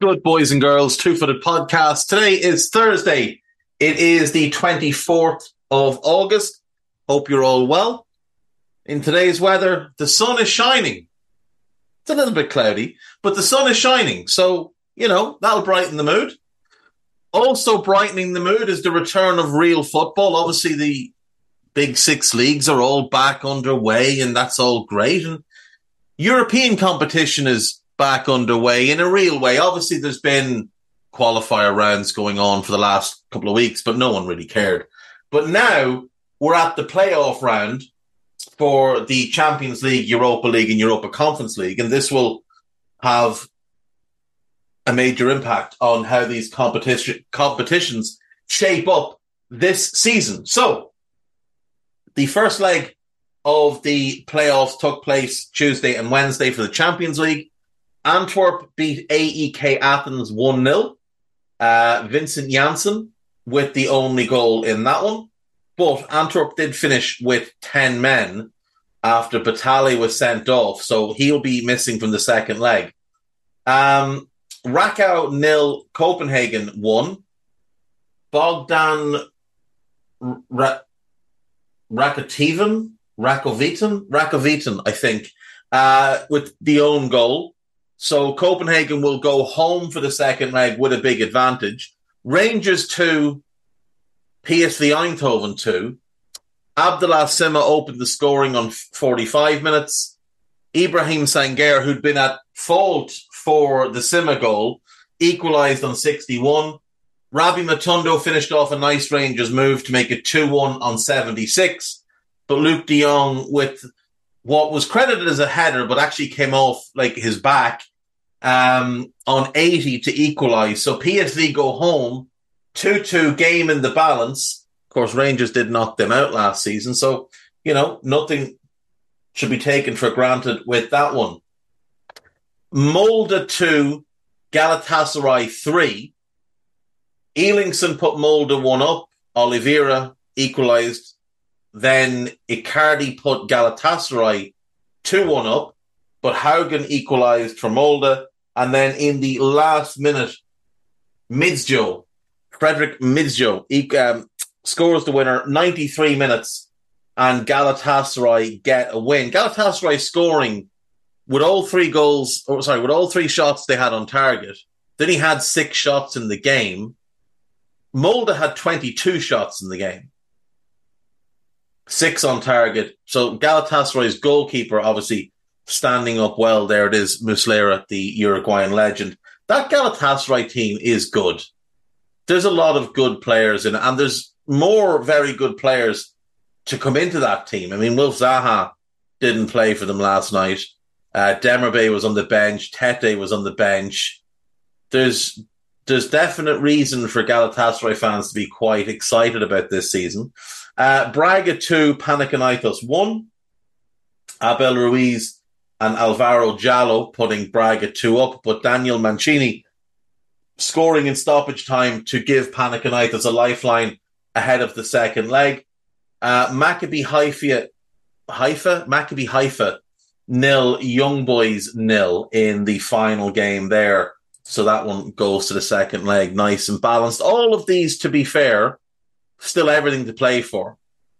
Good boys and girls, two footed podcast. Today is Thursday. It is the 24th of August. Hope you're all well. In today's weather, the sun is shining. It's a little bit cloudy, but the sun is shining. So, you know, that'll brighten the mood. Also, brightening the mood is the return of real football. Obviously, the big six leagues are all back underway, and that's all great. And European competition is back underway in a real way. Obviously, there's been qualifier rounds going on for the last couple of weeks, but no one really cared. But now we're at the playoff round for the Champions League, Europa League, and Europa Conference League, and this will have a major impact on how these competition competitions shape up this season. So, the first leg of the playoffs took place Tuesday and Wednesday for the Champions League. Antwerp beat AEK Athens 1 0. Uh, Vincent Janssen with the only goal in that one. But Antwerp did finish with 10 men after Batali was sent off, so he'll be missing from the second leg. Um, Rakow nil, Copenhagen one. Bogdan Ra- Rakovitan, Rakovitan, I think, uh, with the own goal. So Copenhagen will go home for the second leg with a big advantage. Rangers 2, PSV Eindhoven 2. Abdallah Sima opened the scoring on 45 minutes. Ibrahim Sangaré, who'd been at fault for the Sima goal, equalised on 61. Rabbi Matondo finished off a nice Rangers move to make it 2-1 on 76. But Luuk de Jong with what was credited as a header, but actually came off like his back um, on 80 to equalise. So PSV go home, 2-2 game in the balance. Of course, Rangers did knock them out last season. So, you know, nothing should be taken for granted with that one. Molde 2, Galatasaray 3. Ellingsen put Molde 1 up. Oliveira equalised. Then Icardi put Galatasaray 2 1 up. But Haugen equalised for Molde. And then in the last minute, Midtsjø, Fredrik Midtsjø, um, scores the winner, 93 minutes, and Galatasaray get a win. Galatasaray scoring with all three goals, or sorry, with all three shots they had on target. Then he had six shots in the game. Molde had 22 shots in the game. Six on target. So Galatasaray's goalkeeper obviously standing up well. There it is, Muslera, the Uruguayan legend. That Galatasaray team is good. There's a lot of good players in it, and there's more very good players to come into that team. I mean, Wilf Zaha didn't play for them last night. Uh, Demirbay was on the bench. Tete was on the bench. There's there's definite reason for Galatasaray fans to be quite excited about this season. Uh, Braga 2, Panathinaikos 1. Abel Ruiz and Alvaro Djaló putting Braga 2 up, but Daniel Mancini scoring in stoppage time to give Panathinaikos a lifeline ahead of the second leg. Uh, Maccabi Haifa, Haifa, Maccabi Haifa nil, Young Boys nil in the final game there. So that one goes to the second leg, nice and balanced. All of these, to be fair, still everything to play for.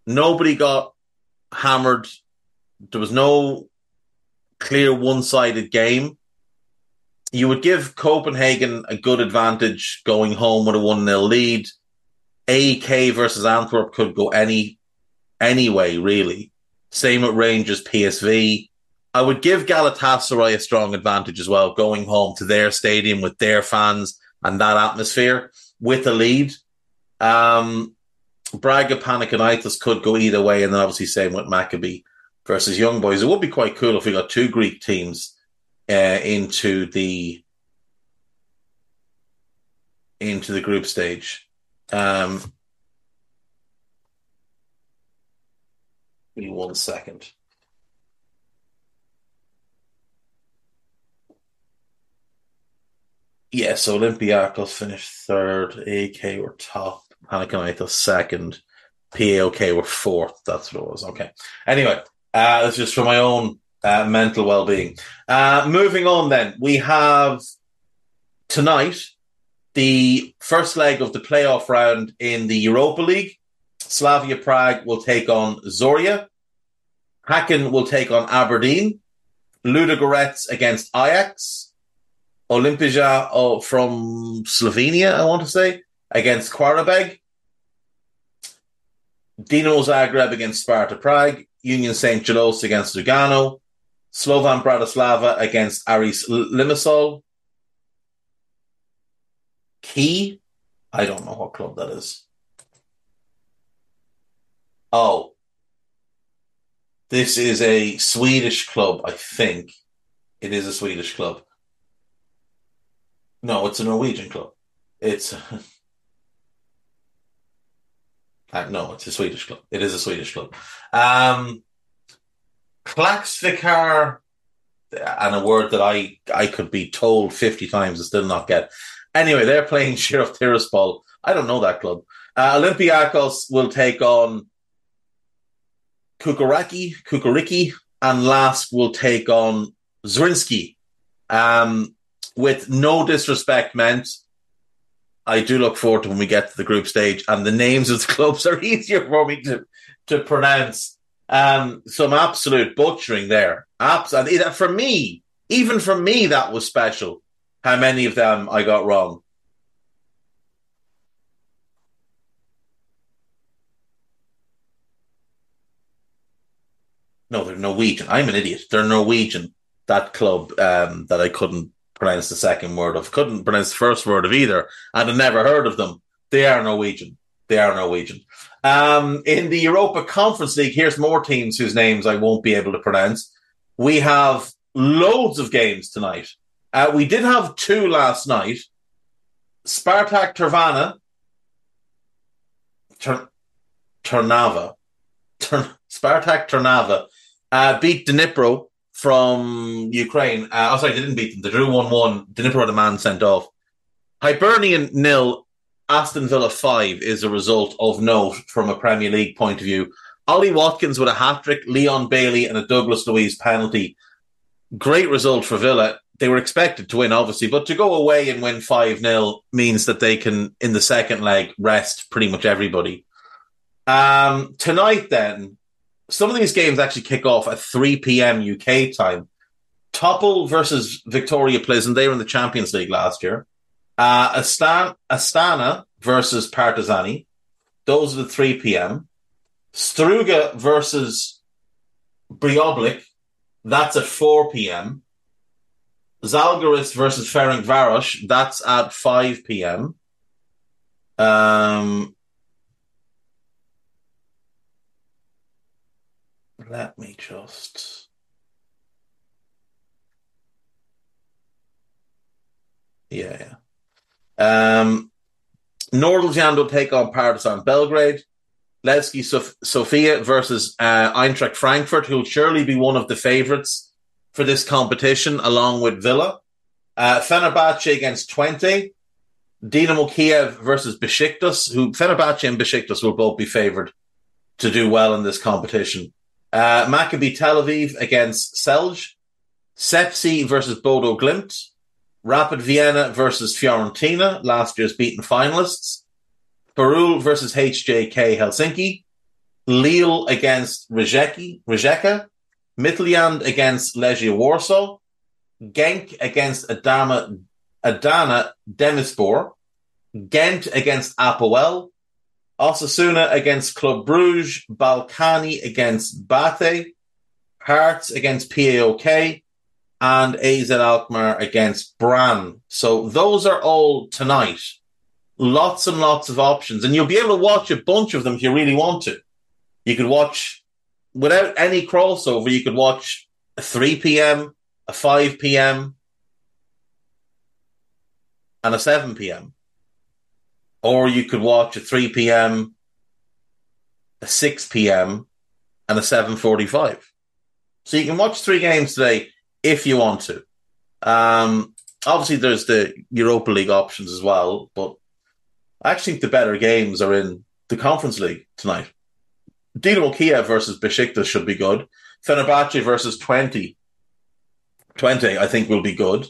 Nobody got hammered. There was no clear one sided game. You would give Copenhagen a good advantage going home with a 1 0 lead. AEK versus Antwerp could go any anyway, really. Same with Rangers PSV. I would give Galatasaray a strong advantage as well, going home to their stadium with their fans and that atmosphere with a lead. Um, Braga Panathinaikos could go either way, and then obviously same with Maccabi versus Young Boys. It would be quite cool if we got two Greek teams uh, into the into the group stage. Um, give me one second. Yeah, so Olympiacos finished third, AEK were top, Panathinaikos second, PAOK were fourth. That's what it was. Okay. Anyway, uh, that's just for my own uh, mental well-being. Uh, moving on, then we have tonight the first leg of the playoff round in the Europa League. Slavia Prague will take on Zorya. Hacken will take on Aberdeen. Ludogorets against Ajax. Olimpija oh, from Slovenia, I want to say, against Qarabag. Dinamo Zagreb against Sparta Prague. Union St. Gelos against Lugano. Slovan Bratislava against Aris Limassol. Key? I don't know what club that is. Oh. This is a Swedish club, I think. It is a Swedish club. No, it's a Norwegian club. It's. Uh, no, it's a Swedish club. It is a Swedish club. Um, Klaksvikar, and a word that I, I could be told 50 times and still not get. Anyway, they're playing Sheriff Tiraspol. I don't know that club. Uh, Olympiacos will take on Kukuraki, Kukuriki, and last will take on Zrinski. Um, with no disrespect meant, I do look forward to when we get to the group stage and the names of the clubs are easier for me to, to pronounce. Um, some absolute butchering there. Absolutely. For me, even for me, that was special. How many of them I got wrong. No, they're Norwegian. I'm an idiot. They're Norwegian. That club um, that I couldn't pronounce the second word of, couldn't pronounce the first word of either, and had never heard of them. They are Norwegian. They are Norwegian. Um, in the Europa Conference League, here's more teams whose names I won't be able to pronounce. We have loads of games tonight. Uh, we did have two last night. Spartak Trnava, Tur- Trnava, Tur- Spartak Trnava uh, beat Dnipro from Ukraine. Uh, oh, sorry, they didn't beat them. They drew 1 1. Dnipro had a man sent off. Hibernian nil, Aston Villa 5 is a result of note from a Premier League point of view. Ollie Watkins with a hat trick, Leon Bailey and a Douglas Luiz penalty. Great result for Villa. They were expected to win, obviously, but to go away and win 5 0 means that they can, in the second leg, rest pretty much everybody. Um, tonight, then, some of these games actually kick off at 3 p.m. UK time. Tobol versus Viktoria Plzeň. They were in the Champions League last year. Uh, Astana, Astana versus Partizani. Those are the 3 p.m. Struga versus Breidablik. That's at 4 p.m. Zalgiris versus Ferencvaros. That's at 5 p.m. Um, let me just. Yeah, yeah. Um, will take on Partizan Belgrade. Levski Sof- Sofia versus uh, Eintracht Frankfurt, who'll surely be one of the favourites for this competition, along with Villa. Uh, Fenerbahce against Twente. Dinamo Kiev versus Besiktas, who Fenerbahce and Besiktas will both be favoured to do well in this competition. Uh, Maccabi Tel Aviv against Celje. Sepsi versus Bodo Glimt. Rapid Vienna versus Fiorentina, last year's beaten finalists. Farul versus HJK Helsinki. Lille against Rijeki, Rijeka. Midtjylland against Legia Warsaw. Genk against Adama, Adana Demirspor. Ghent against Apoel. Osasuna against Club Bruges. Balkani against Bate. Hearts against PAOK. And AZ Alkmaar against Brann. So those are all tonight. Lots and lots of options. And you'll be able to watch a bunch of them if you really want to. You could watch, without any crossover, you could watch a 3 p.m., a 5 p.m., and a 7 p.m. Or you could watch a 3 p.m., a 6 p.m., and a 7.45. So you can watch three games today if you want to. Um, obviously, there's the Europa League options as well, but I actually think the better games are in the Conference League tonight. Dinamo Kiev versus Besiktas should be good. Fenerbahce versus Twente. Twente, I think, will be good.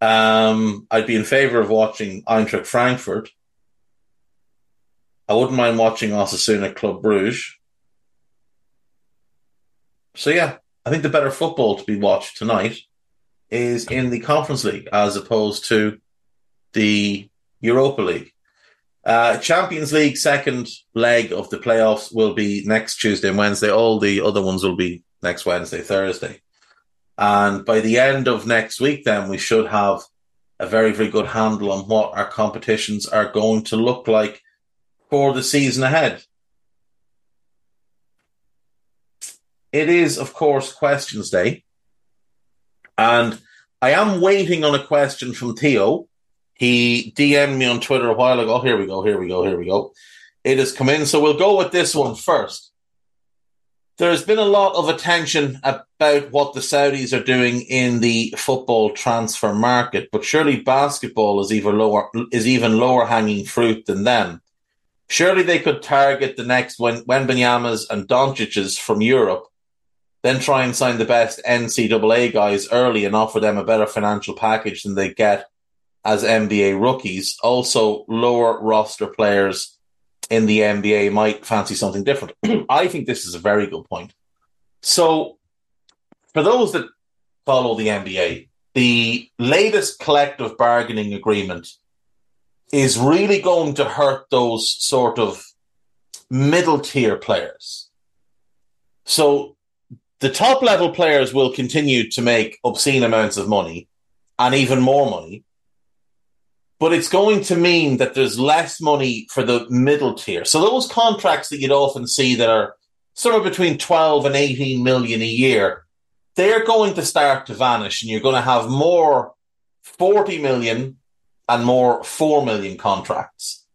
Um, I'd be in favour of watching Eintracht Frankfurt. I wouldn't mind watching Osasuna Club Bruges. So yeah, I think the better football to be watched tonight is in the Conference League as opposed to the Europa League. Uh, Champions League second leg of the playoffs will be next Tuesday and Wednesday. All the other ones will be next Wednesday, Thursday. And by the end of next week, then we should have a very, very good handle on what our competitions are going to look like for the season ahead. It is, of course, Questions Day. And I am waiting on a question from Theo. He DM'd me on Twitter a while ago. Here we go, here we go, here we go. It has come in. So we'll go with this one first. There's been a lot of attention about what the Saudis are doing in the football transfer market, but surely basketball is even lower is even lower hanging fruit than them. Surely they could target the next when Wembanyama's and Doncic's from Europe, then try and sign the best NCAA guys early and offer them a better financial package than they get as NBA rookies. Also, lower roster players in the NBA might fancy something different. I think this is a very good point. So, for those that follow the NBA, the latest collective bargaining agreement is really going to hurt those sort of middle tier players. So, the top level players will continue to make obscene amounts of money. and even more money. But it's going to mean that there's less money for the middle tier. So those contracts that you'd often see that are somewhere between 12 and 18 million a year, they're going to start to vanish and you're going to have more 40 million and more 4 million contracts.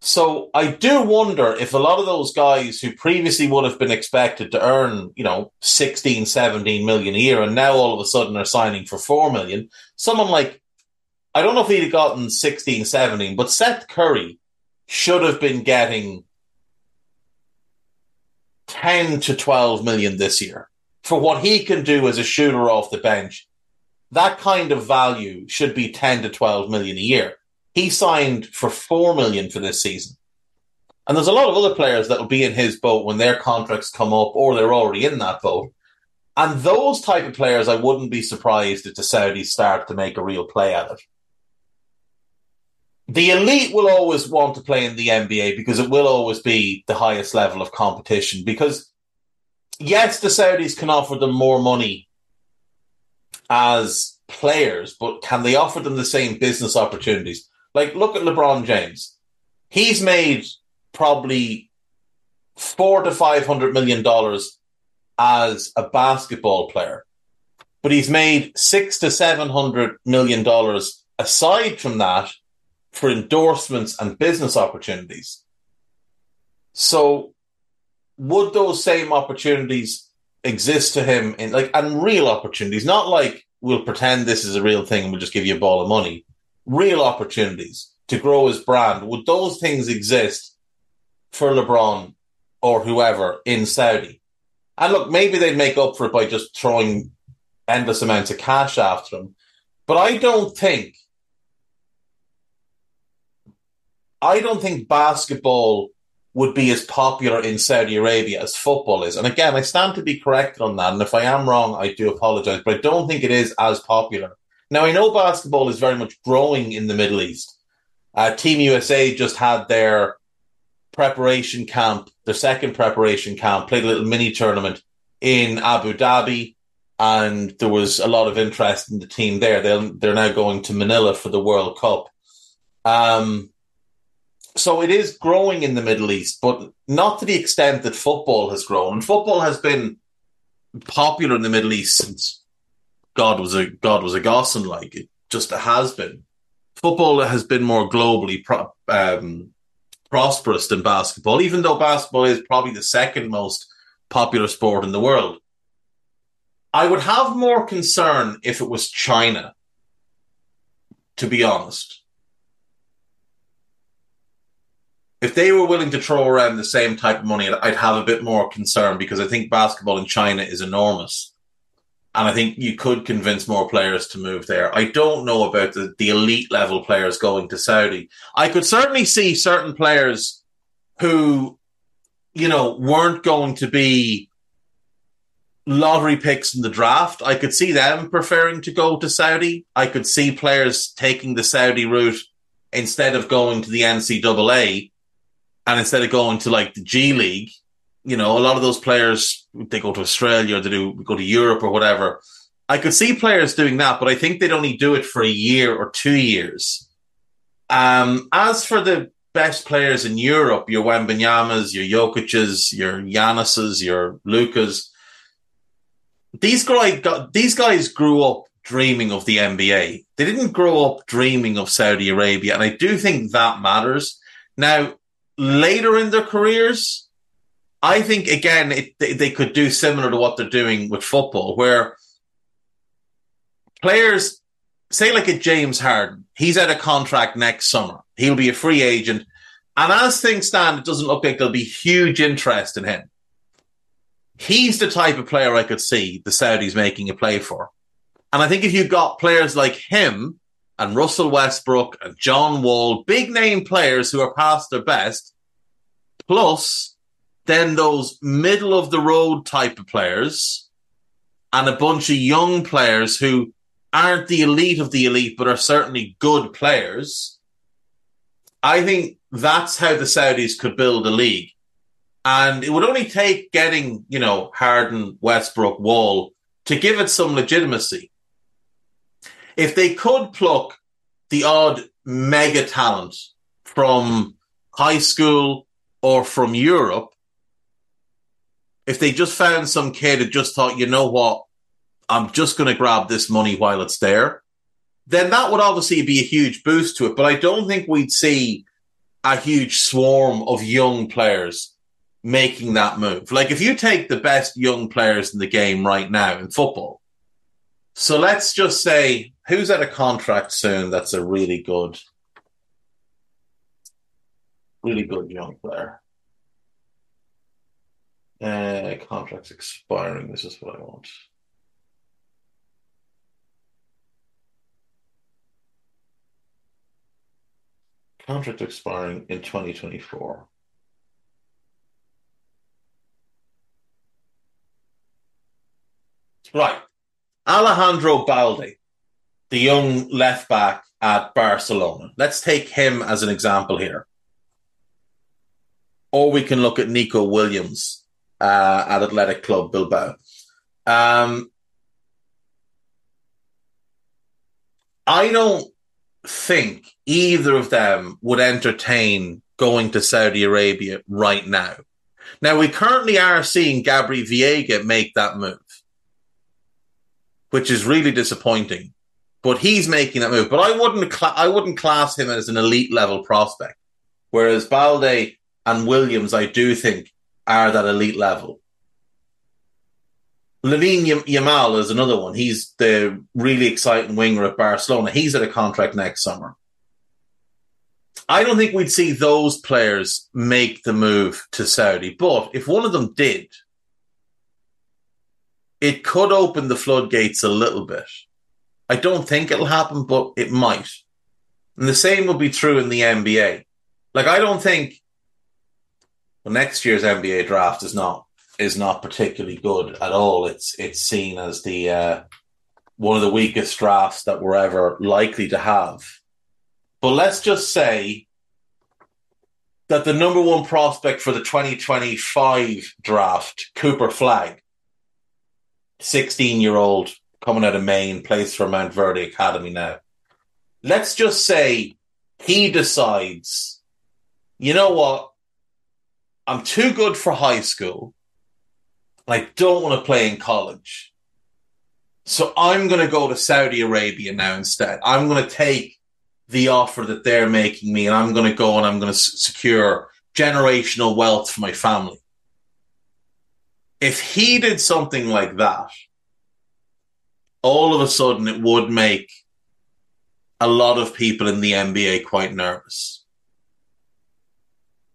So I do wonder if a lot of those guys who previously would have been expected to earn, you know, 16, 17 million a year and now all of a sudden are signing for 4 million, someone like, I don't know if he'd have gotten 16, 17, but Seth Curry should have been getting 10 to 12 million this year for what he can do as a shooter off the bench. That kind of value should be 10 to 12 million a year. He signed for four million for this season. And there's a lot of other players that will be in his boat when their contracts come up or they're already in that boat. And those type of players, I wouldn't be surprised if the Saudis start to make a real play at it. The elite will always want to play in the NBA because it will always be the highest level of competition. Because, yes, the Saudis can offer them more money as players, but can they offer them the same business opportunities? Like, look at LeBron James. He's made probably four to five hundred million dollars as a basketball player, but he's made six to seven hundred million dollars aside from that for endorsements and business opportunities. So, would those same opportunities exist to him in like and real opportunities, not like we'll pretend this is a real thing and we'll just give you a ball of money, real opportunities to grow his brand, would those things exist for LeBron or whoever in Saudi? And look, maybe they'd make up for it by just throwing endless amounts of cash after him. But I don't think I don't think basketball would be as popular in Saudi Arabia as football is. And again, I stand to be corrected on that. And if I am wrong, I do apologize, but I don't think it is as popular. Now, I know basketball is very much growing in the Middle East. Uh, Team USA just had their preparation camp, their second preparation camp, played a little mini tournament in Abu Dhabi, and there was a lot of interest in the team there. They're, they're now going to Manila for the World Cup. Um, so it is growing in the Middle East, but not to the extent that football has grown. And football has been popular in the Middle East since God was a God was a Gosson like it just has been. Football has been more globally pro- um, prosperous than basketball, even though basketball is probably the second most popular sport in the world. I would have more concern if it was China, to be honest. If they were willing to throw around the same type of money, I'd have a bit more concern because I think basketball in China is enormous and I think you could convince more players to move there. I don't know about the, the elite level players going to Saudi. I could certainly see certain players who, you know, weren't going to be lottery picks in the draft. I could see them preferring to go to Saudi. I could see players taking the Saudi route instead of going to the NCAA and instead of going to like the G League you know, a lot of those players they go to Australia or they do go to Europe or whatever. I could see players doing that, but I think they'd only do it for a year or two years. Um, as for the best players in Europe, your Wembanyama's, your Jokic's, your Giannis's, your Luka's, these guys got, these guys grew up dreaming of the NBA. They didn't grow up dreaming of Saudi Arabia, and I do think that matters. Now, later in their careers, I think again it, they, they could do similar to what they're doing with football, where players say like a James Harden, he's out of contract next summer. He'll be a free agent, and as things stand, it doesn't look like there'll be huge interest in him. He's the type of player I could see the Saudis making a play for, and I think if you've got players like him and Russell Westbrook and John Wall, big name players who are past their best, plus then those middle of the road type of players and a bunch of young players who aren't the elite of the elite, but are certainly good players. I think that's how the Saudis could build a league. And it would only take getting, you know, Harden, Westbrook, Wall to give it some legitimacy. If they could pluck the odd mega talent from high school or from Europe, if they just found some kid that just thought, you know what, I'm just going to grab this money while it's there, then that would obviously be a huge boost to it. But I don't think we'd see a huge swarm of young players making that move. Like if you take the best young players in the game right now in football, so let's just say who's at a contract soon that's a really good, really good young player. Uh, contracts expiring. This is what I want. Contract expiring in 2024. Right. Alejandro Balde, the young left back at Barcelona. Let's take him as an example here. Or we can look at Nico Williams uh, at Athletic Club Bilbao. Um, I don't think either of them would entertain going to Saudi Arabia right now. Now, we currently are seeing Gabri Veiga make that move which is really disappointing. But he's making that move. But I wouldn't cl- I wouldn't class him as an elite level prospect. Whereas Balde and Williams, I do think, are that elite level. Lamine Yamal is another one. He's the really exciting winger at Barcelona. He's at a contract next summer. I don't think we'd see those players make the move to Saudi, but if one of them did, it could open the floodgates a little bit. I don't think it'll happen, but it might. And the same will be true in the NBA. Like I don't think well, next year's NBA draft is not is not particularly good at all. It's it's seen as the uh, one of the weakest drafts that we're ever likely to have. But let's just say that the number one prospect for the 2025 draft, Cooper Flagg, 16 year old coming out of Maine, plays for Montverde Academy now. Let's just say he decides, you know what? I'm too good for high school. I don't want to play in college. So I'm going to go to Saudi Arabia now instead. I'm going to take the offer that they're making me and I'm going to go and I'm going to secure generational wealth for my family if he did something like that, all of a sudden it would make a lot of people in the NBA quite nervous.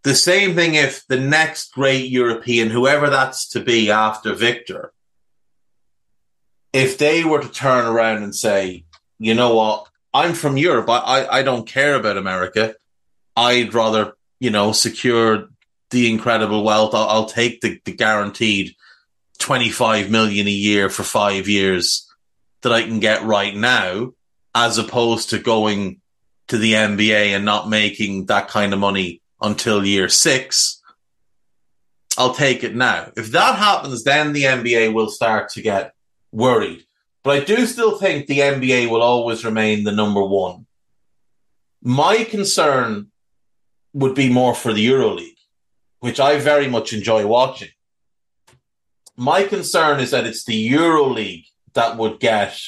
The same thing if the next great European, whoever that's to be after Victor, if they were to turn around and say, you know what, I'm from Europe, I, I, I don't care about America. I'd rather, you know, secure the incredible wealth. I'll, I'll take the, the guaranteed 25 million a year for five years that I can get right now, as opposed to going to the NBA and not making that kind of money until year six. I'll take it now. If that happens, then the NBA will start to get worried. But I do still think the NBA will always remain the number one. My concern would be more for the EuroLeague, which I very much enjoy watching. My concern is that it's the EuroLeague that would get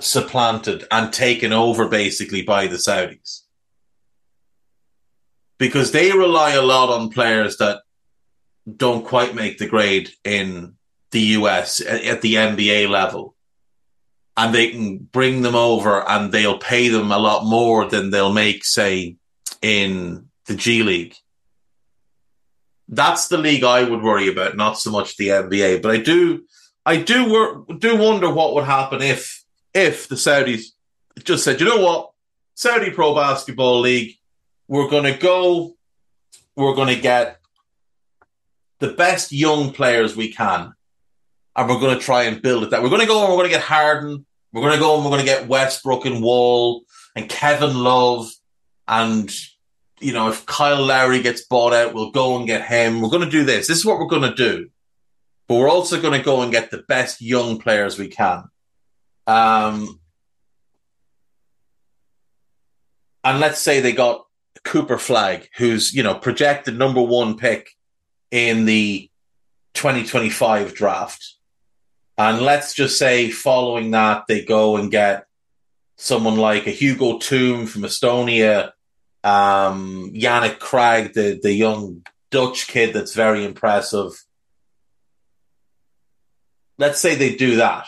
supplanted and taken over basically by the Saudis. Because they rely a lot on players that don't quite make the grade in the US at the NBA level. And they can bring them over and they'll pay them a lot more than they'll make, say, in the G League that's the league I would worry about, not so much the NBA. But I do, I do wor- do wonder what would happen if if the Saudis just said, you know what, Saudi Pro Basketball League, we're going to go, we're going to get the best young players we can, and we're going to try and build it. That we're going to go and we're going to get Harden, we're going to go and we're going to get Westbrook and Wall and Kevin Love and you know, if Kyle Lowry gets bought out, we'll go and get him. We're going to do this. This is what we're going to do. But we're also going to go and get the best young players we can. Um, and let's say they got Cooper Flagg, who's, you know, projected number one pick in the 2025 draft. And let's just say following that, they go and get someone like a Hugo Toom from Estonia, um, Yannick Kragh, the, the young Dutch kid that's very impressive. Let's say they do that.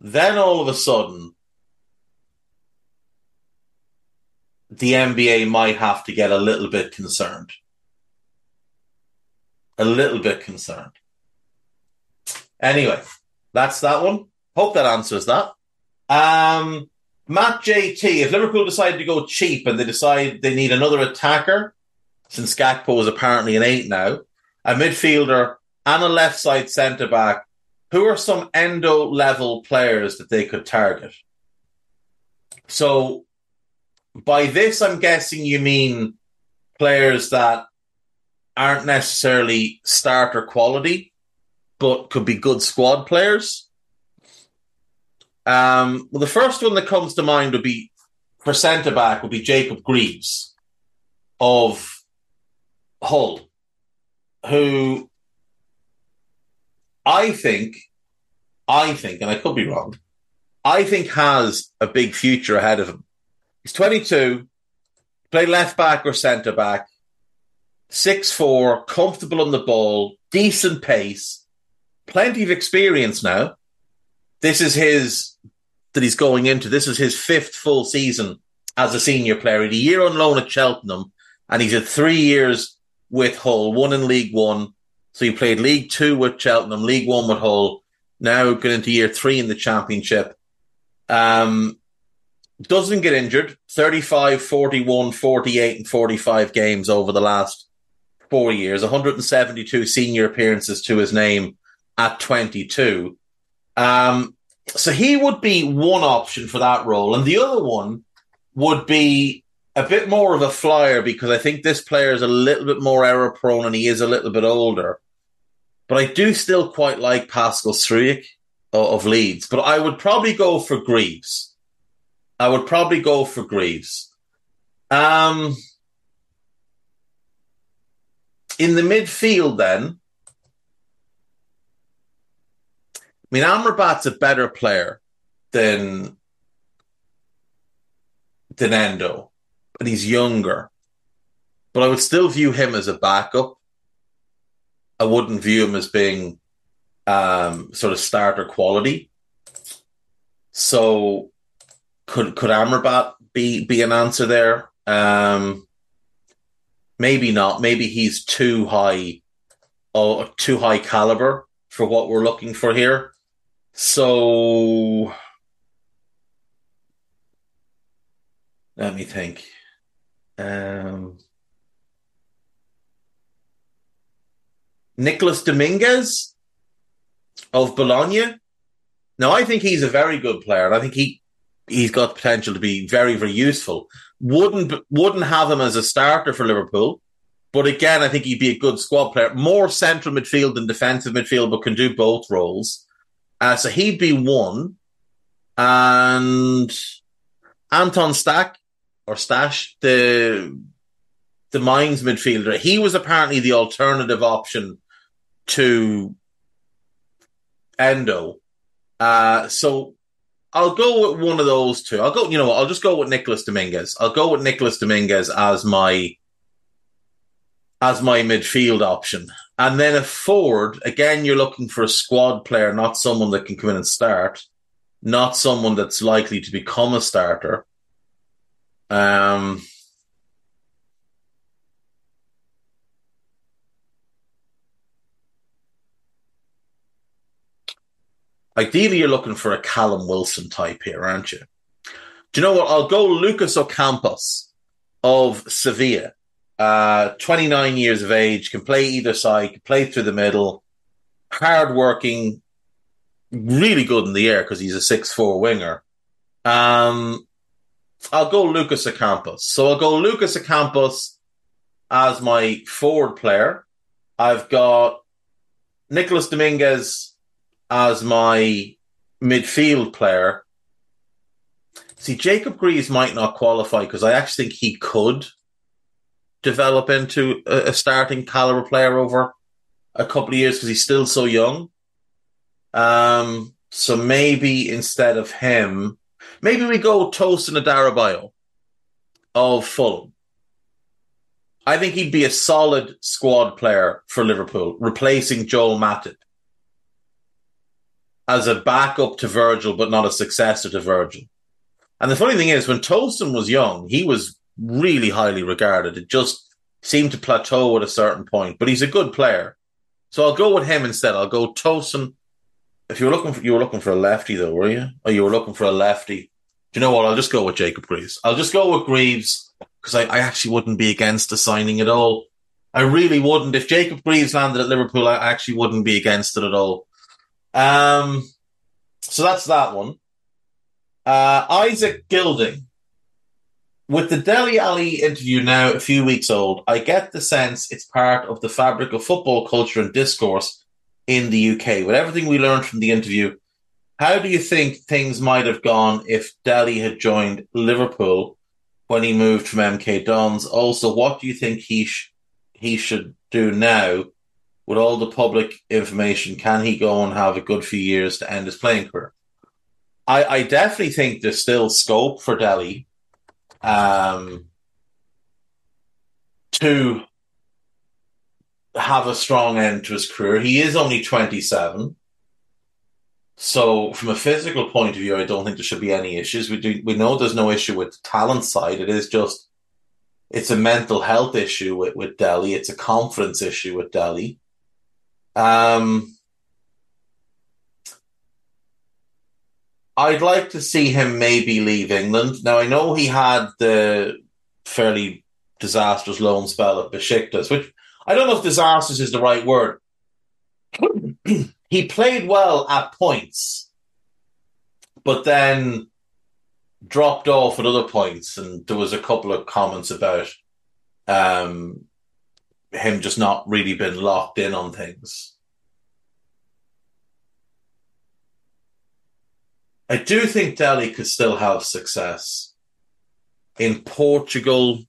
Then all of a sudden, the NBA might have to get a little bit concerned. A little bit concerned. Anyway, that's that one. Hope that answers that. Um, Matt JT, if Liverpool decide to go cheap and they decide they need another attacker, since Gakpo is apparently an eight now, a midfielder and a left side centre back, who are some Endo level players that they could target? So by this, I'm guessing you mean players that aren't necessarily starter quality, but could be good squad players. Um, well, the first one that comes to mind would be for centre back would be Jacob Greaves of Hull, who I think, I think, and I could be wrong, I think has a big future ahead of him. He's 22, play left back or centre back, six four, comfortable on the ball, decent pace, plenty of experience now. This is his that he's going into. This is his fifth full season as a senior player. He had a year on loan at Cheltenham, and he's had three years with Hull, one in League One. So he played League Two with Cheltenham, League One with Hull. Now going into year three in the Championship. Um, doesn't get injured 35, 41, 48, and 45 games over the last four years, 172 senior appearances to his name at 22. Um, so he would be one option for that role. And the other one would be a bit more of a flyer because I think this player is a little bit more error prone and he is a little bit older. But I do still quite like Pascal Struijk of Leeds. But I would probably go for Greaves. I would probably go for Greaves. Um, in the midfield, then, I mean, Amrabat's a better player than than Endo, but he's younger. But I would still view him as a backup. I wouldn't view him as being um, sort of starter quality. So could could Amrabat be be an answer there? Um, maybe not. Maybe he's too high, or oh, too high caliber for what we're looking for here. So let me think. Um, Nicholas Dominguez of Bologna. Now, I think he's a very good player, and I think he he's got potential to be very, very useful. Wouldn't wouldn't have him as a starter for Liverpool, but again, I think he'd be a good squad player. More central midfield than defensive midfield, but can do both roles. Uh, so he'd be one, and Anton Stack or Stash, the the Mainz midfielder, he was apparently the alternative option to Endo. Uh, so I'll go with one of those two. I'll go. You know? I'll just go with Nicholas Dominguez. I'll go with Nicholas Dominguez as my as my midfield option, and then a forward. Again, you're looking for a squad player, not someone that can come in and start, not someone that's likely to become a starter. Um. Ideally, you're looking for a Callum Wilson type here, aren't you? Do you know what? I'll go Lucas Ocampos of Sevilla. Uh, 29 years of age, can play either side, can play through the middle, hard working, really good in the air because he's a six-four winger. Um, I'll go Lucas Ocampos. So I'll go Lucas Ocampos as my forward player. I've got Nicholas Dominguez as my midfield player. See, Jacob Greaves might not qualify because I actually think he could develop into a, a starting caliber player over a couple of years because he's still so young. Um, so maybe instead of him, maybe we go Tosin Adarabioyo of Fulham. I think he'd be a solid squad player for Liverpool, replacing Joel Matip as a backup to Virgil, but not a successor to Virgil. And the funny thing is, when Tolson was young, he was really highly regarded. It just seemed to plateau at a certain point, but he's a good player. So I'll go with him instead. I'll go Tolson. If you were looking for you were looking for a lefty though, were you? Or you were looking for a lefty? Do you know what? I'll just go with Jacob Greaves. I'll just go with Greaves because I, I actually wouldn't be against the signing at all. I really wouldn't. If Jacob Greaves landed at Liverpool, I actually wouldn't be against it at all. Um, so that's that one. Uh, Isaac Gilding. With the Dele Alli interview now a few weeks old, I get the sense it's part of the fabric of football culture and discourse in the UK. With everything we learned from the interview, how do you think things might have gone if Dele had joined Liverpool when he moved from MK Dons? Also, what do you think he sh- he should do now with all the public information? Can he go and have a good few years to end his playing career? I, I definitely think there's still scope for Dele um, to have a strong end to his career. He is only 27. So, from a physical point of view, I don't think there should be any issues. We do we know there's no issue with the talent side. It is just it's a mental health issue with, with Dele. It's a confidence issue with Dele. Um, I'd like to see him maybe leave England. Now, I know he had the fairly disastrous loan spell at Besiktas, which I don't know if disastrous is the right word. he played well at points, but then dropped off at other points, and there was a couple of comments about um, him just not really been locked in on things. I do think Dele could still have success in Portugal,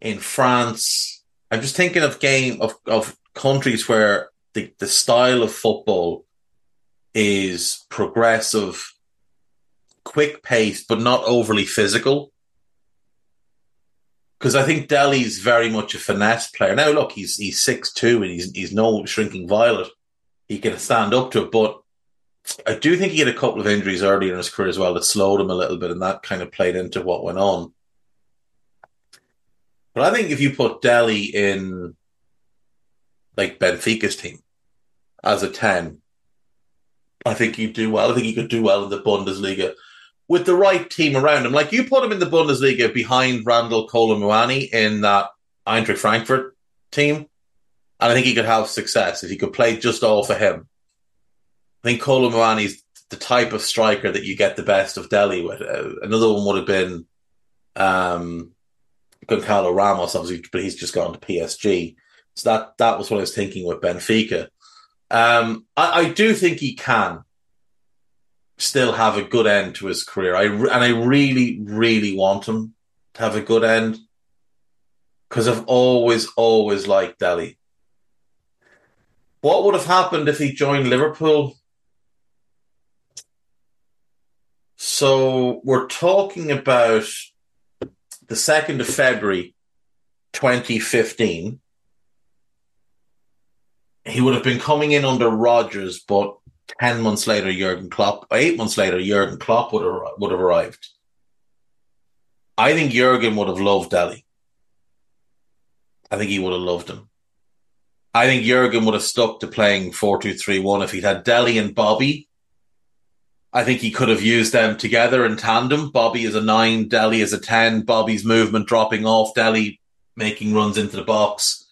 in France. I'm just thinking of game of, of countries where the, the style of football is progressive, quick paced, but not overly physical. Because I think Dele's very much a finesse player. Now, look, he's he's six two and he's he's no shrinking violet. He can stand up to it, but I do think he had a couple of injuries early in his career as well that slowed him a little bit, and that kind of played into what went on. But I think if you put Dele in like Benfica's team as a 10, I think he'd do well. I think he could do well in the Bundesliga with the right team around him. Like you put him in the Bundesliga behind Randal Kolo Muani in that Eintracht Frankfurt team, and I think he could have success if he could play just all for him. I think Kolo Muani's the type of striker that you get the best of Dele with. Uh, another one would have been um, Goncalo Ramos, obviously, but he's just gone to PSG. So that that was what I was thinking with Benfica. Um, I, I, do think he can still have a good end to his career. I and I really, really want him to have a good end because I've always, always liked Dele. What would have happened if he joined Liverpool? So we're talking about the 2nd of February 2015. He would have been coming in under Rodgers, but 10 months later, Jurgen Klopp, eight months later, Jurgen Klopp would have, would have arrived. I think Jurgen would have loved Dele. I think he would have loved him. I think Jurgen would have stuck to playing 4 2 3 1 if he'd had Dele and Bobby I think he could have used them together in tandem. Bobby is a nine, Dele is a 10. Bobby's movement dropping off, Dele making runs into the box.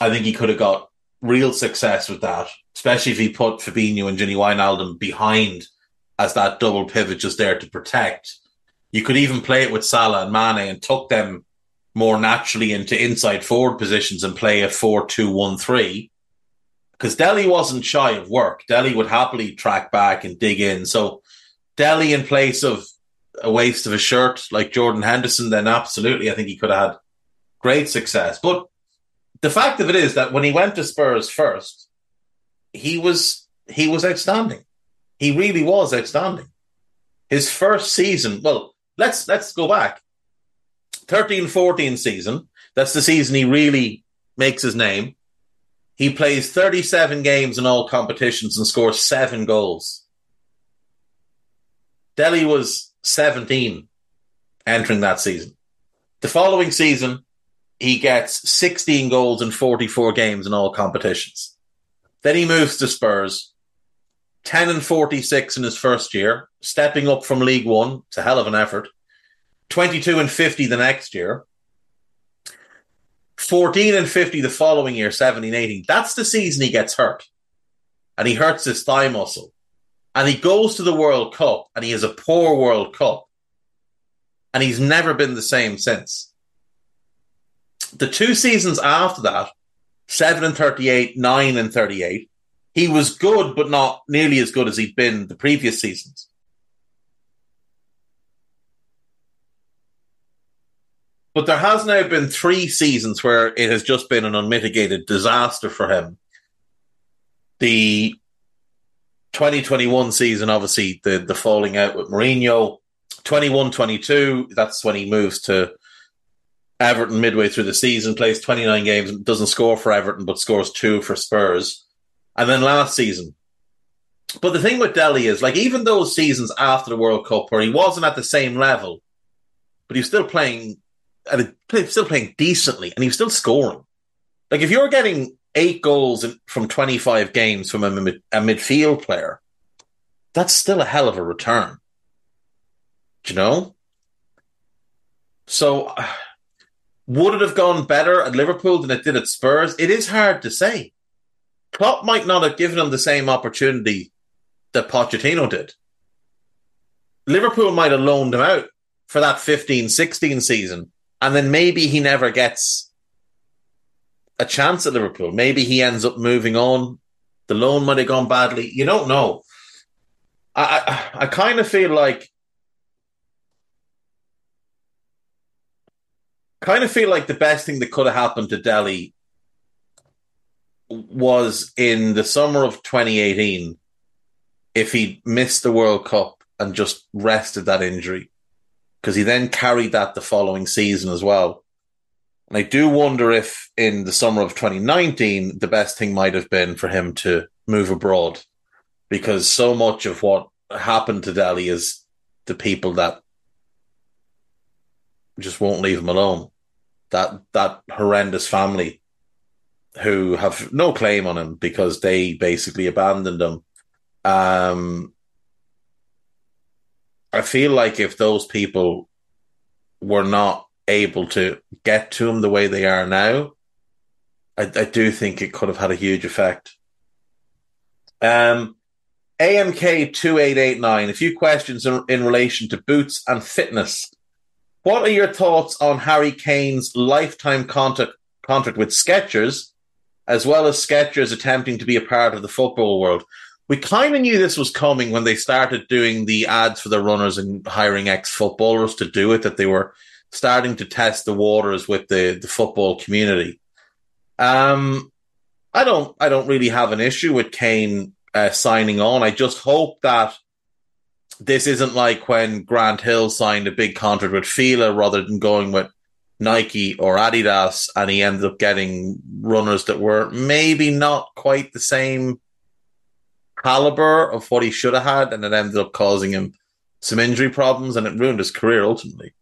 I think he could have got real success with that, especially if he put Fabinho and Gini Wijnaldum behind as that double pivot just there to protect. You could even play it with Salah and Mane and tuck them more naturally into inside forward positions and play a 4 2 1 3 because Dele wasn't shy of work. Dele would happily track back and dig in. So Dele, in place of a waste of a shirt like Jordan Henderson, then absolutely, I think he could have had great success. But the fact of it is that when he went to Spurs first, he was he was outstanding. He really was outstanding. His first season, well, let's let's go back. 13-14 season, that's the season he really makes his name. He plays 37 games in all competitions and scores 7 goals. Dele was 17 entering that season. The following season, he gets 16 goals in 44 games in all competitions. Then he moves to Spurs, 10 and 46 in his first year, stepping up from League One. It's a hell of an effort. 22 and 50 the next year. 14 and 50 the following year, 17, 18. That's the season he gets hurt. And he hurts his thigh muscle and he goes to the World Cup and he has a poor World Cup and he's never been the same since. The two seasons after that, 7 and 38, 9 and 38, he was good, but not nearly as good as he'd been the previous seasons. But there has now been three seasons where it has just been an unmitigated disaster for him. The 2021 season, obviously, the, the falling out with Mourinho. 21 22, that's when he moves to Everton midway through the season, plays 29 games, and doesn't score for Everton, but scores two for Spurs. And then last season. But the thing with Dele is, like, even those seasons after the World Cup where he wasn't at the same level, but he was still playing, and still playing decently, and he was still scoring. Like, if you're getting eight goals from 25 games from a, mid- a midfield player, that's still a hell of a return. Do you know? So, would it have gone better at Liverpool than it did at Spurs? It is hard to say. Klopp might not have given him the same opportunity that Pochettino did. Liverpool might have loaned him out for that 15 16 season, and then maybe he never gets a chance at Liverpool. Maybe he ends up moving on. The loan might have gone badly. You don't know. I, I, I kind of feel like kind of feel like the best thing that could have happened to Dele was in the summer of 2018 if he missed the World Cup and just rested that injury because he then carried that the following season as well. And I do wonder if in the summer of 2019, the best thing might have been for him to move abroad because so much of what happened to Dele is the people that just won't leave him alone. That, that horrendous family who have no claim on him because they basically abandoned him. Um, I feel like if those people were not able to get to him the way they are now, I, I do think it could have had a huge effect. Um, AMK two eight eight nine. A few questions in, in relation to boots and fitness. What are your thoughts on Harry Kane's lifetime contract contract with Skechers, as well as Skechers attempting to be a part of the football world? We kind of knew this was coming when they started doing the ads for the runners and hiring ex footballers to do it. That they were starting to test the waters with the, the football community. Um, I don't, I don't really have an issue with Kane uh, signing on. I just hope that this isn't like when Grant Hill signed a big contract with Fila rather than going with Nike or Adidas, and he ended up getting runners that were maybe not quite the same caliber of what he should have had, and it ended up causing him some injury problems, and it ruined his career ultimately.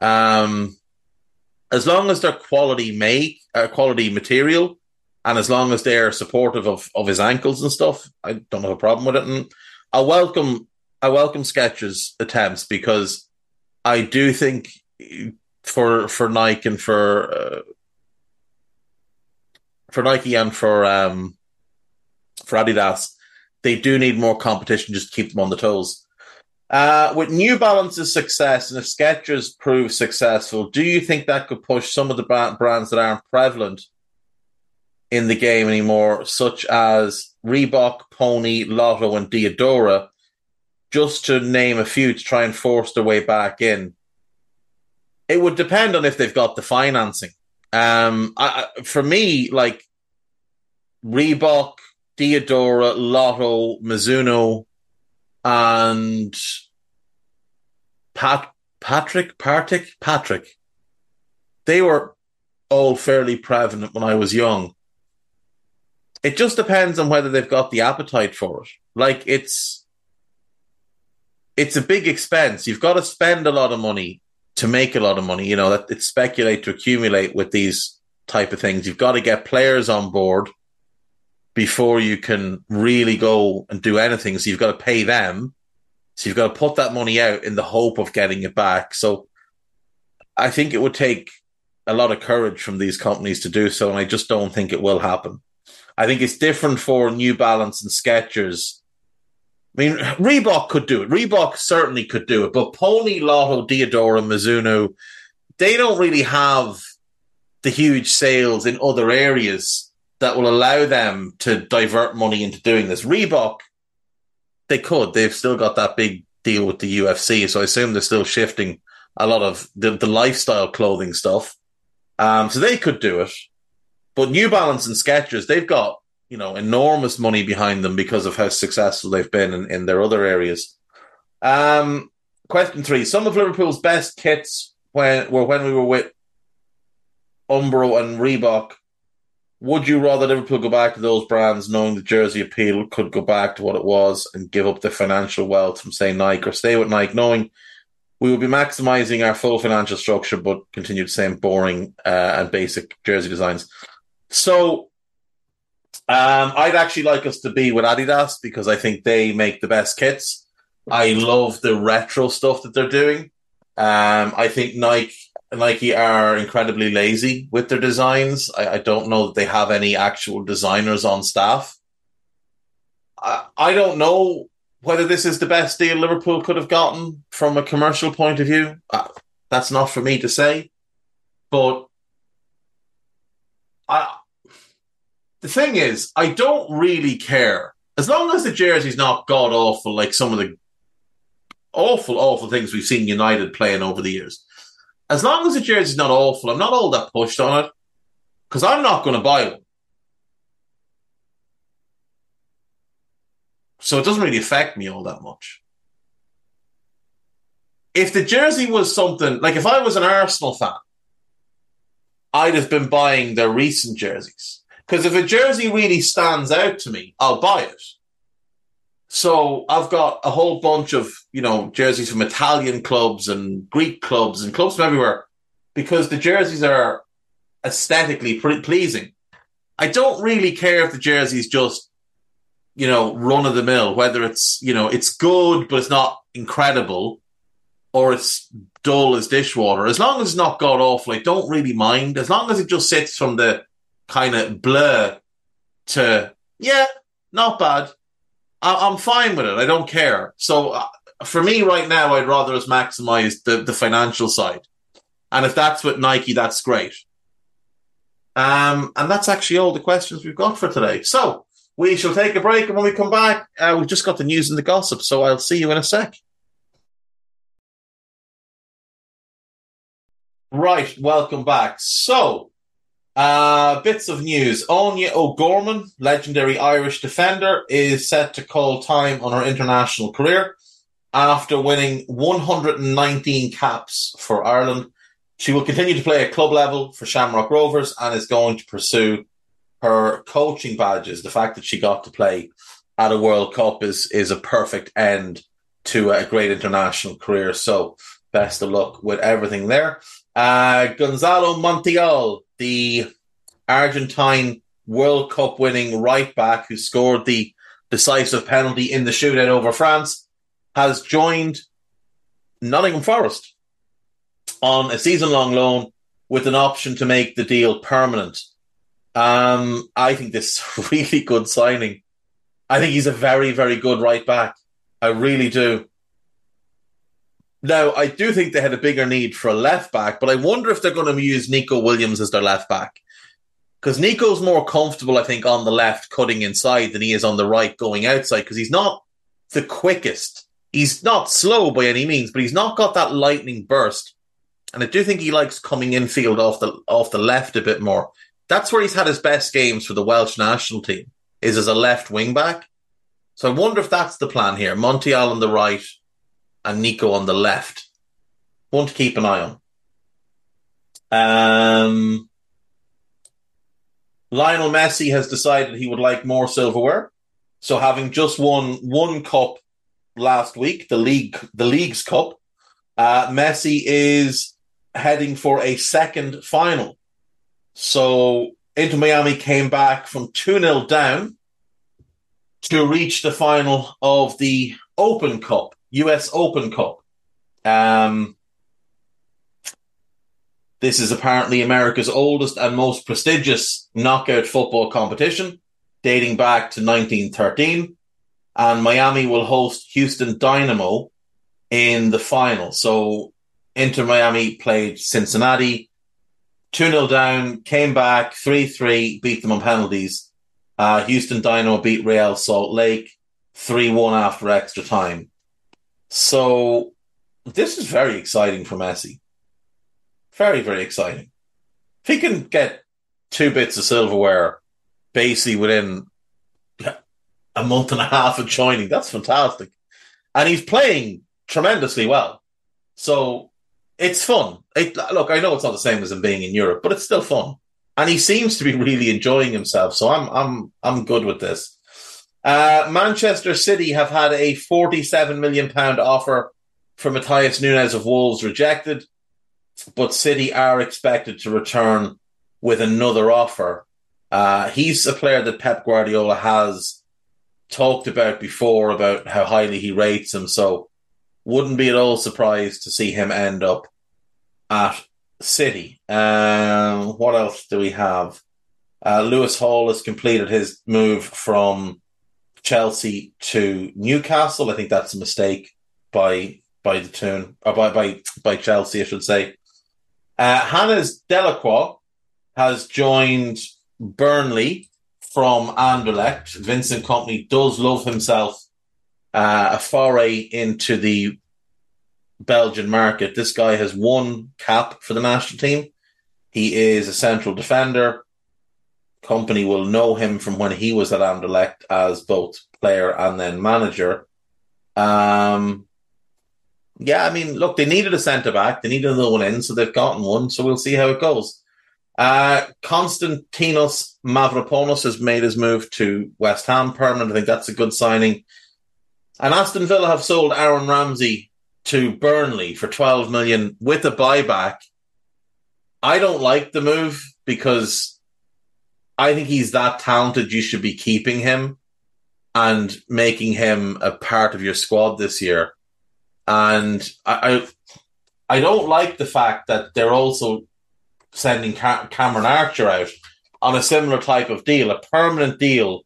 Um, as long as they're quality make, uh, quality material, and as long as they're supportive of, of his ankles and stuff, I don't have a problem with it. And I welcome I welcome Skechers attempts because I do think for for Nike and for uh, for Nike and for um, for Adidas, they do need more competition just to keep them on the toes. Uh, with New Balance's success and if Skechers prove successful, do you think that could push some of the brands that aren't prevalent in the game anymore, such as Reebok, Pony, Lotto, and Diadora, just to name a few to try and force their way back in. It would depend on if they've got the financing. Um, I, for me, like Reebok, Diadora, Lotto, Mizuno, and Pat Patrick Partick Patrick. They were all fairly prevalent when I was young. It just depends on whether they've got the appetite for it. Like it's it's a big expense. You've got to spend a lot of money to make a lot of money. You know that it's speculate to accumulate with these type of things. You've got to get players on board before you can really go and do anything. So you've got to pay them. So you've got to put that money out in the hope of getting it back. So I think it would take a lot of courage from these companies to do so, and I just don't think it will happen. I think it's different for New Balance and Skechers. I mean, Reebok could do it. Reebok certainly could do it, but Pony, Lotto, Diadora, Mizuno, they don't really have the huge sales in other areas that will allow them to divert money into doing this. Reebok, they could. They've still got that big deal with the UFC, so I assume they're still shifting a lot of the, the lifestyle clothing stuff. Um, so they could do it. But New Balance and Skechers, they've got, you know, enormous money behind them because of how successful they've been in, in their other areas. Um, question three. Some of Liverpool's best kits when were when we were with Umbro and Reebok would you rather Liverpool go back to those brands knowing the jersey appeal could go back to what it was and give up the financial wealth from, say, Nike or stay with Nike knowing we will be maximizing our full financial structure but continue the same boring uh, and basic jersey designs? So um, I'd actually like us to be with Adidas because I think they make the best kits. I love the retro stuff that they're doing. Um, I think Nike Nike are incredibly lazy with their designs. I, I, don't know that they have any actual designers on staff. I, I don't know whether this is the best deal Liverpool could have gotten from a commercial point of view. Uh, that's not for me to say. But I, the thing is, I don't really care. As long as the jersey's not god awful like some of the awful, awful things we've seen United playing over the years as long as the jersey's not awful, I'm not all that pushed on it because I'm not going to buy one. So it doesn't really affect me all that much. If the jersey was something like if I was an Arsenal fan, I'd have been buying their recent jerseys. Because if a jersey really stands out to me, I'll buy it. So I've got a whole bunch of, you know, jerseys from Italian clubs and Greek clubs and clubs from everywhere because the jerseys are aesthetically pretty pleasing. I don't really care if the jersey's just, you know, run of the mill, whether it's, you know, it's good, but it's not incredible or it's dull as dishwater. As long as it's not god awful, I don't really mind. As long as it just sits from the kind of blur to, yeah, not bad I, am fine with it. I don't care. So uh, for me right now, I'd rather us maximize the, the financial side. And if that's with Nike, that's great. Um, and that's actually all the questions we've got for today. So we shall take a break. And when we come back, uh, we've just got the news and the gossip. So I'll see you in a sec. Right. Welcome back. So uh, bits of news. Áine O'Gorman, legendary Irish defender, is set to call time on her international career after winning 119 caps for Ireland. She will continue to play at club level for Shamrock Rovers and is going to pursue her coaching badges. The fact that she got to play at a World Cup is is a perfect end to a great international career. So best of luck with everything there. Uh, Gonzalo Montiel the Argentine World Cup winning right back who scored the decisive penalty in the shootout over France, has joined Nottingham Forest on a season long loan with an option to make the deal permanent. Um, I think this is a really good signing. I think he's a very, very good right back. I really do. Now, I do think they had a bigger need for a left back, but I wonder if they're going to use Neco Williams as their left back. Because Neco's more comfortable, I think, on the left cutting inside than he is on the right going outside because he's not the quickest. He's not slow by any means, but he's not got that lightning burst. And I do think he likes coming infield off the off the left a bit more. That's where he's had his best games for the Welsh national team, is as a left wing back. So I wonder if that's the plan here. Montiel on the right and Neco on the left. One to keep an eye on. Um, Lionel Messi has decided he would like more silverware. So having just won one cup last week, the league, the league's cup, uh, Messi is heading for a second final. So Inter Miami came back from 2 0 down to reach the final of the Open Cup, US Open Cup. Um, this is apparently America's oldest and most prestigious knockout football competition, dating back to 1913. And Miami will host Houston Dynamo in the final. So Inter Miami played Cincinnati, 2 0 down, came back 3 3, beat them on penalties. Uh, Houston Dynamo beat Real Salt Lake 3 1 after extra time. So this is very exciting for Messi. Very, very exciting. If he can get two bits of silverware basically within a month and a half of joining, that's fantastic. And he's playing tremendously well. So it's fun. It, look, I know it's not the same as him being in Europe, but it's still fun. And he seems to be really enjoying himself. So I'm, I'm, I'm good with this. Uh, Manchester City have had a 47 million pound offer for Matheus Nunes of Wolves rejected but City are expected to return with another offer. Uh, he's a player that Pep Guardiola has talked about before about how highly he rates him. So wouldn't be at all surprised to see him end up at City. Um, what else do we have? Uh, Lewis Hall has completed his move from Chelsea to Newcastle. I think that's a mistake by by the Toon or by by by Chelsea, I should say. Uh, Hannes Delcroix has joined Burnley from Anderlecht. Vincent Kompany does love himself uh, a foray into the Belgian market. This guy has one cap for the national team. He is a central defender. Kompany will know him from when he was at Anderlecht as both player and then manager. Um, yeah, I mean, look, they needed a centre back. They needed another one in, so they've gotten one. So we'll see how it goes. Uh, Konstantinos Mavropanos has made his move to West Ham permanent. I think that's a good signing. And Aston Villa have sold Aaron Ramsey to Burnley for 12 million with a buyback. I don't like the move because I think he's that talented. You should be keeping him and making him a part of your squad this year. And I, I, I don't like the fact that they're also sending Cameron Archer out on a similar type of deal, a permanent deal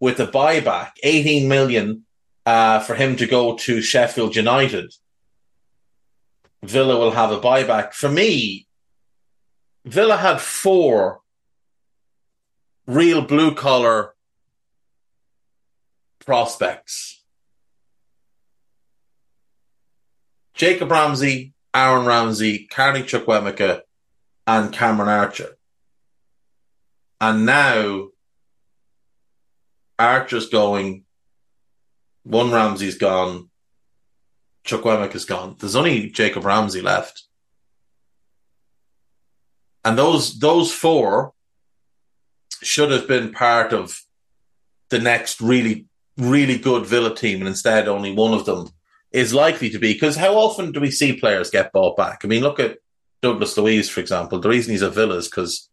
with a buyback, 18 million uh, for him to go to Sheffield United. Villa will have a buyback. For me, Villa had four real blue collar prospects Jacob Ramsey, Aaron Ramsey, Carney Chukwuemeka, and Cameron Archer. And now Archer's going, one Ramsey's gone, Chukwuemeka's gone. There's only Jacob Ramsey left. And those those four should have been part of the next really, really good Villa team, and instead only one of them is likely to be because how often do we see players get bought back? I mean, look at Douglas Luiz, for example. The reason he's at Villa is because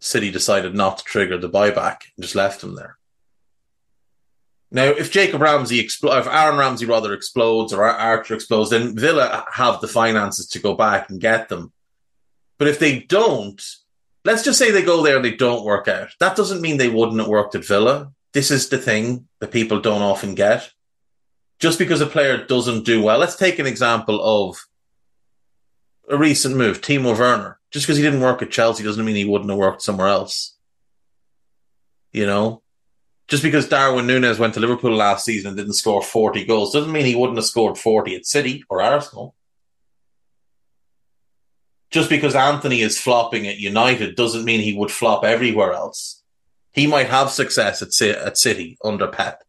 City decided not to trigger the buyback and just left him there. Now, if Jacob Ramsey, expl- if Aaron Ramsey rather explodes or Archer explodes, then Villa have the finances to go back and get them. But if they don't, let's just say they go there and they don't work out. That doesn't mean they wouldn't have worked at Villa. This is the thing that people don't often get just because a player doesn't do well, let's take an example of a recent move, Timo Werner. Just because he didn't work at Chelsea doesn't mean he wouldn't have worked somewhere else. You know? just because Darwin Nunes went to Liverpool last season and didn't score 40 goals doesn't mean he wouldn't have scored 40 at City or Arsenal. Just because Antony is flopping at United doesn't mean he would flop everywhere else. He might have success at, at City under Pep.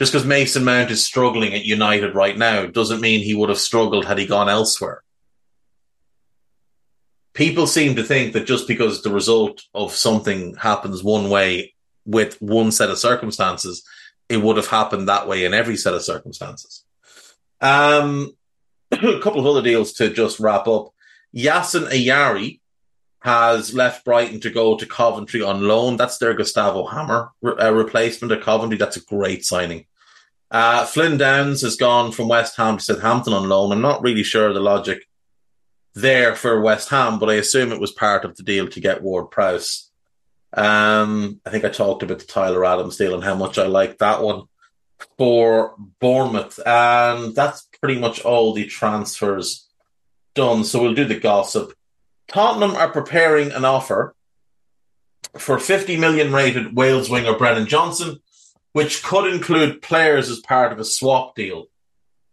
Just because Mason Mount is struggling at United right now doesn't mean he would have struggled had he gone elsewhere. People seem to think that just because the result of something happens one way with one set of circumstances, it would have happened that way in every set of circumstances. Um, a couple of other deals to just wrap up. Yasin Ayari has left Brighton to go to Coventry on loan. That's their Gustavo Hamer re- uh, replacement at Coventry. That's a great signing. Uh, Flynn Downs has gone from West Ham to Southampton on loan. I'm not really sure the logic there for West Ham, but I assume it was part of the deal to get Ward Prowse. Um, I think I talked about the Tyler Adams deal and how much I like that one for Bournemouth. And that's pretty much all the transfers done. So we'll do the gossip. Tottenham are preparing an offer for 50 million rated Wales winger Brennan Johnson, which could include players as part of a swap deal.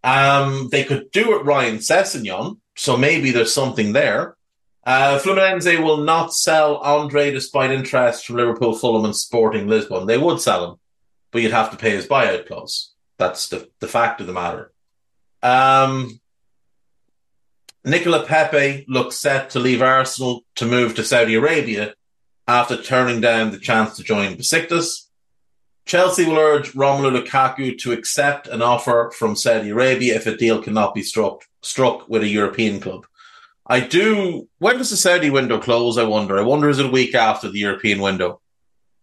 Um, they could do it Ryan Sessegnon, so maybe there's something there. Uh, Fluminense will not sell Andre despite interest from Liverpool, Fulham, and Sporting Lisbon. They would sell him, but you'd have to pay his buyout clause. That's the, the fact of the matter. Um, Nicola Pepe looks set to leave Arsenal to move to Saudi Arabia after turning down the chance to join Besiktas. Chelsea will urge Romelu Lukaku to accept an offer from Saudi Arabia if a deal cannot be struck struck with a European club. I do. When does the Saudi window close? I wonder. I wonder is it a week after the European window,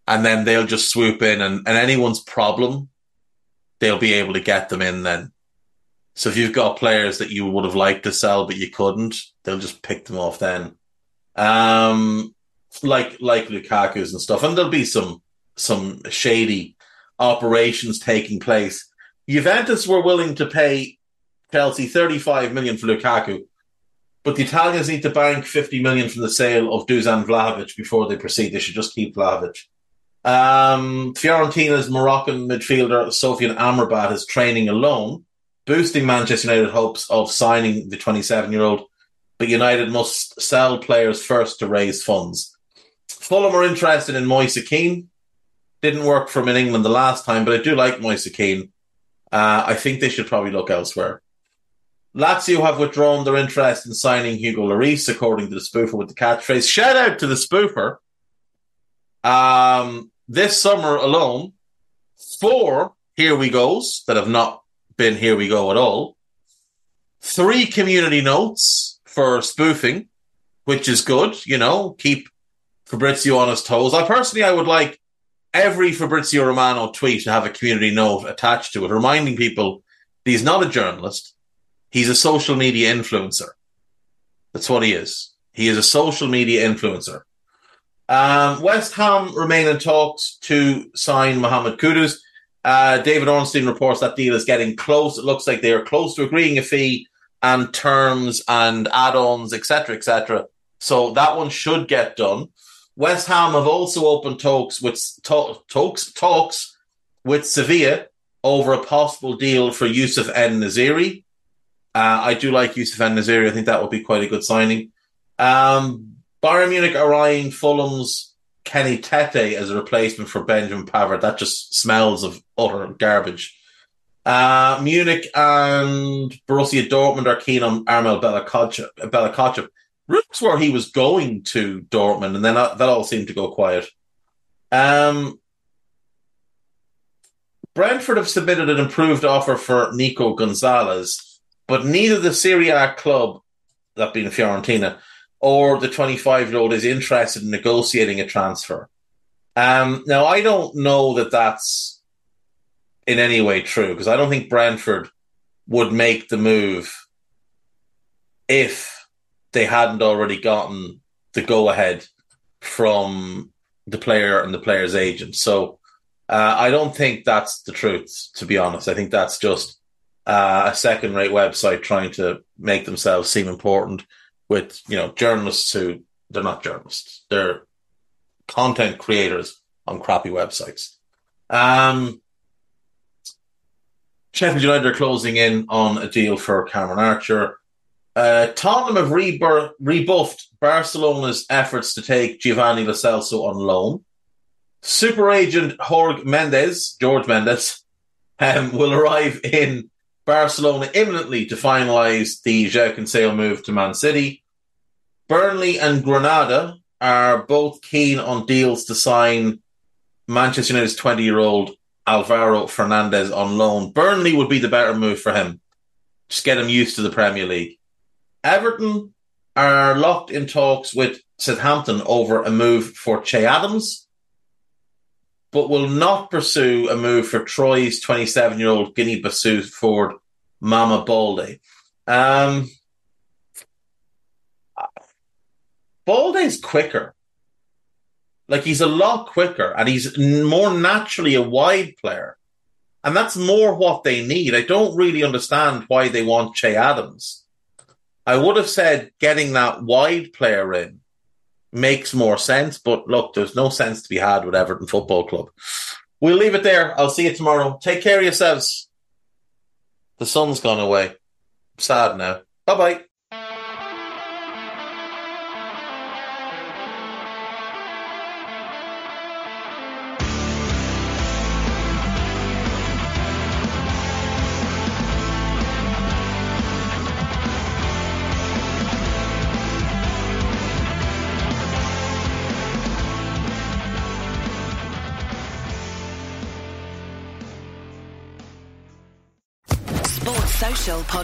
and then they'll just swoop in and, and anyone's problem, they'll be able to get them in then. So if you've got players that you would have liked to sell but you couldn't, they'll just pick them off then. Um, like like Lukaku's and stuff, and there'll be some some shady operations taking place. Juventus were willing to pay Chelsea 35 million for Lukaku, but the Italians need to bank 50 million from the sale of Dusan Vlahovic before they proceed. They should just keep Vlahovic. Um, Fiorentina's Moroccan midfielder Sofyan Amrabat is training alone boosting Manchester United hopes of signing the 27 year old, but United must sell players first to raise funds. Fulham are interested in Moise Kean. Didn't work for him in England the last time, but I do like Moise Kean. Uh, I think they should probably look elsewhere. Lazio have withdrawn their interest in signing Hugo Lloris, according to the spoofer with the catchphrase. Shout out to the spoofer. Um, this summer alone, four here we goes that have not been here we go at all. Three community notes for spoofing, which is good, you know, keep Fabrizio on his toes. I personally I would like every Fabrizio Romano tweet to have a community note attached to it, reminding people he's not a journalist. He's a social media influencer. That's what he is. He is a social media influencer. Um, West Ham remain in talks to sign Mohamed Kudus. Uh, David Ornstein reports that deal is getting close. It looks like they are close to agreeing a fee and terms and add-ons, etc., etc. So that one should get done. West Ham have also opened talks with to- talks talks with Sevilla over a possible deal for Youssef En-Nesyri. Uh, I do like Youssef En-Nesyri. I think that would be quite a good signing. Um, Bayern Munich are eyeing Fulham's Kenny Tete as a replacement for Benjamin Pavard. That just smells of utter garbage. Uh, Munich and Borussia Dortmund are keen on Armel Bella-Kotchap. Rumors were he was going to Dortmund, and then that, that all seemed to go quiet. Um, Brentford have submitted an improved offer for Nico Gonzalez, but neither the Serie A club, that being Fiorentina, or the 25 year old is interested in negotiating a transfer. Um, now, I don't know that that's in any way true because I don't think Brentford would make the move if they hadn't already gotten the go ahead from the player and the player's agent. So uh, I don't think that's the truth, to be honest. I think that's just uh, a second rate website trying to make themselves seem important with you know journalists who they're not journalists; they're content creators on crappy websites. Um, Sheffield United are closing in on a deal for Cameron Archer. Uh, Tottenham have rebur- rebuffed Barcelona's efforts to take Giovanni Lo Celso on loan. Super agent Jorge Mendes, George Mendes, um, will arrive in Barcelona imminently to finalise the João Cancelo move to Man City. Burnley and Granada are both keen on deals to sign Manchester United's 20 year old Alvaro Fernandez on loan. Burnley would be the better move for him. Just get him used to the Premier League. Everton are locked in talks with Southampton over a move for Che Adams, but will not pursue a move for Troy's 27 year old Guinea Bissau forward Mama Balde. Um, Balde's quicker. Like he's a lot quicker and he's more naturally a wide player. And that's more what they need. I don't really understand why they want Che Adams. I would have said getting that wide player in makes more sense, but look, there's no sense to be had with Everton Football Club. We'll leave it there. I'll see you tomorrow. Take care of yourselves. The sun's gone away. sad now. Bye bye.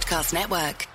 Podcast Network.